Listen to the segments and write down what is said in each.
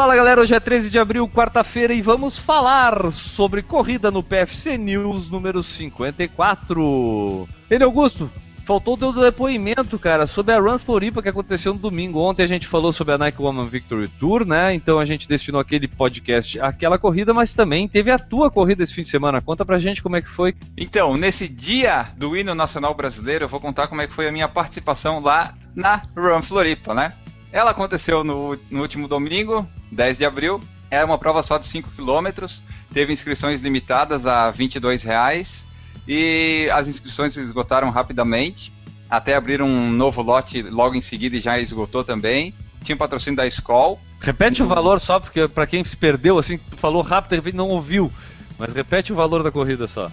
Fala galera, hoje é 13 de abril, quarta-feira, e vamos falar sobre corrida no PFC News número 54. Ele Augusto, faltou o depoimento, cara, sobre a Run Floripa que aconteceu no domingo. Ontem a gente falou sobre a Nike Woman Victory Tour, né? Então a gente destinou aquele podcast àquela corrida, mas também teve a tua corrida esse fim de semana. Conta pra gente como é que foi. Então, nesse dia do hino nacional brasileiro, eu vou contar como é que foi a minha participação lá na Run Floripa, né? Ela aconteceu no, no último domingo, 10 de abril. Era uma prova só de 5 km, teve inscrições limitadas a R$ reais e as inscrições se esgotaram rapidamente. Até abrir um novo lote logo em seguida e já esgotou também. Tinha um patrocínio da Skol. Repete o valor só, porque para quem se perdeu, assim, falou rápido, de repente não ouviu. Mas repete o valor da corrida só.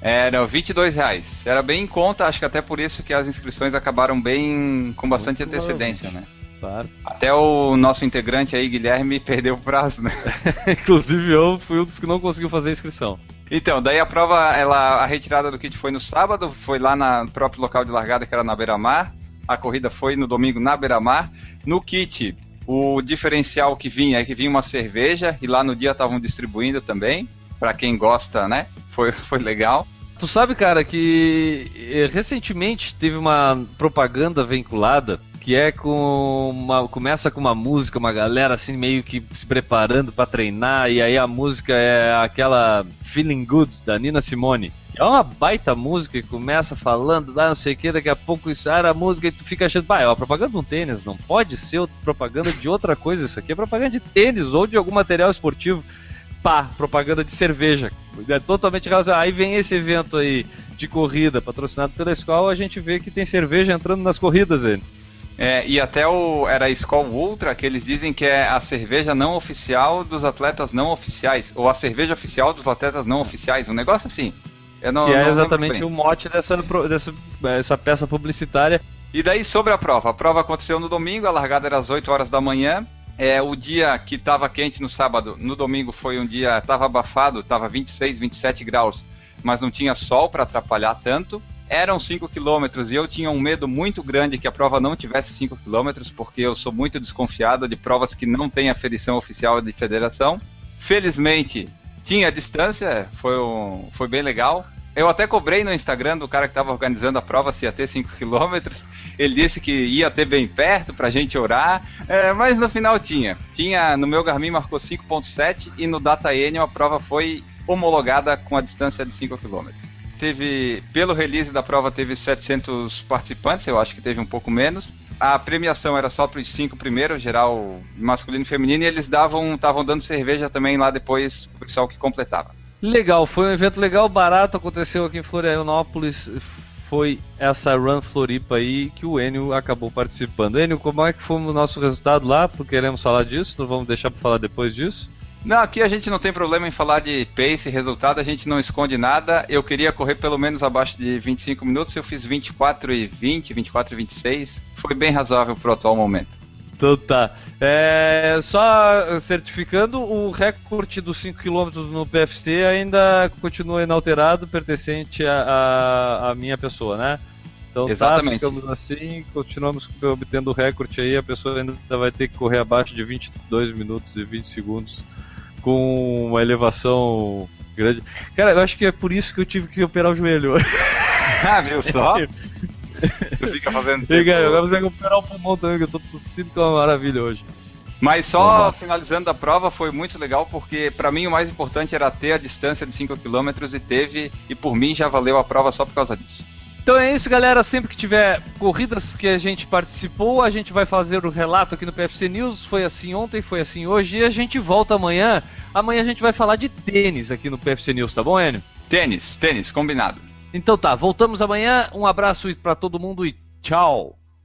Era 22 reais. Era bem em conta, acho que até por isso que as inscrições acabaram bem com bastante antecedência, né? Claro. Até o nosso integrante aí, Guilherme, perdeu o prazo, né? Inclusive eu fui um dos que não conseguiu fazer a inscrição. Então, daí a prova, ela, a retirada do kit foi no sábado, foi lá no próprio local de largada, que era na Beira-Mar. A corrida foi no domingo na Beira-Mar. No kit, o diferencial que vinha é que vinha uma cerveja, e lá no dia estavam distribuindo também, para quem gosta, né? Foi, foi legal. Tu sabe, cara, que eh, recentemente teve uma propaganda vinculada que é com uma, começa com uma música, uma galera assim meio que se preparando para treinar e aí a música é aquela Feeling Good da Nina Simone. É uma baita música que começa falando, ah, não sei o que, daqui a pouco isso era a música e tu fica achando, pá, é uma propaganda de um tênis, não pode ser propaganda de outra coisa, isso aqui é propaganda de tênis ou de algum material esportivo. Pá, propaganda de cerveja. É totalmente relacionado. Aí vem esse evento aí de corrida, patrocinado pela escola, a gente vê que tem cerveja entrando nas corridas aí. É, e até o era a Skol Ultra, que eles dizem que é a cerveja não oficial dos atletas não oficiais, ou a cerveja oficial dos atletas não oficiais, um negócio assim. Não, que é exatamente o mote dessa, dessa essa peça publicitária. E daí sobre a prova. A prova aconteceu no domingo, a largada era às 8 horas da manhã. É, o dia que estava quente no sábado, no domingo foi um dia, estava abafado, estava 26, 27 graus, mas não tinha sol para atrapalhar tanto eram 5 quilômetros e eu tinha um medo muito grande que a prova não tivesse 5 quilômetros, porque eu sou muito desconfiado de provas que não têm aferição oficial de federação. Felizmente, tinha a distância, foi, um, foi bem legal. Eu até cobrei no Instagram do cara que estava organizando a prova se ia ter 5 quilômetros. Ele disse que ia ter bem perto pra gente orar, é, mas no final tinha. Tinha no meu Garmin marcou 5.7 e no Data N a prova foi homologada com a distância de 5 quilômetros teve, pelo release da prova, teve 700 participantes, eu acho que teve um pouco menos. A premiação era só para os cinco primeiros, geral masculino e feminino, e eles davam, estavam dando cerveja também lá depois pro pessoal que completava. Legal, foi um evento legal, barato, aconteceu aqui em Florianópolis, foi essa Run Floripa aí que o Enio acabou participando. Enio, como é que foi o nosso resultado lá? Porque queremos falar disso, não vamos deixar para falar depois disso? Não, aqui a gente não tem problema em falar de pace e resultado, a gente não esconde nada. Eu queria correr pelo menos abaixo de 25 minutos, eu fiz 24 e 20, 24 e 26. Foi bem razoável pro atual momento. Então tá. É, só certificando, o recorde dos 5 km no PFC ainda continua inalterado, pertencente à minha pessoa, né? Então tá, Exatamente. tá, ficamos assim, continuamos obtendo o recorde aí, a pessoa ainda vai ter que correr abaixo de 22 minutos e 20 segundos com uma elevação grande. Cara, eu acho que é por isso que eu tive que operar o joelho. ah, viu só? tu fica fazendo. E, agora você tem que operar o pulmão também, que eu tô tossindo com uma maravilha hoje. Mas só uhum. finalizando a prova, foi muito legal porque para mim o mais importante era ter a distância de 5 km e teve, e por mim já valeu a prova só por causa disso. Então é isso, galera. Sempre que tiver corridas que a gente participou, a gente vai fazer o relato aqui no PFC News. Foi assim ontem, foi assim hoje. E a gente volta amanhã. Amanhã a gente vai falar de tênis aqui no PFC News, tá bom, Enio? Tênis, tênis, combinado. Então tá, voltamos amanhã. Um abraço para todo mundo e tchau.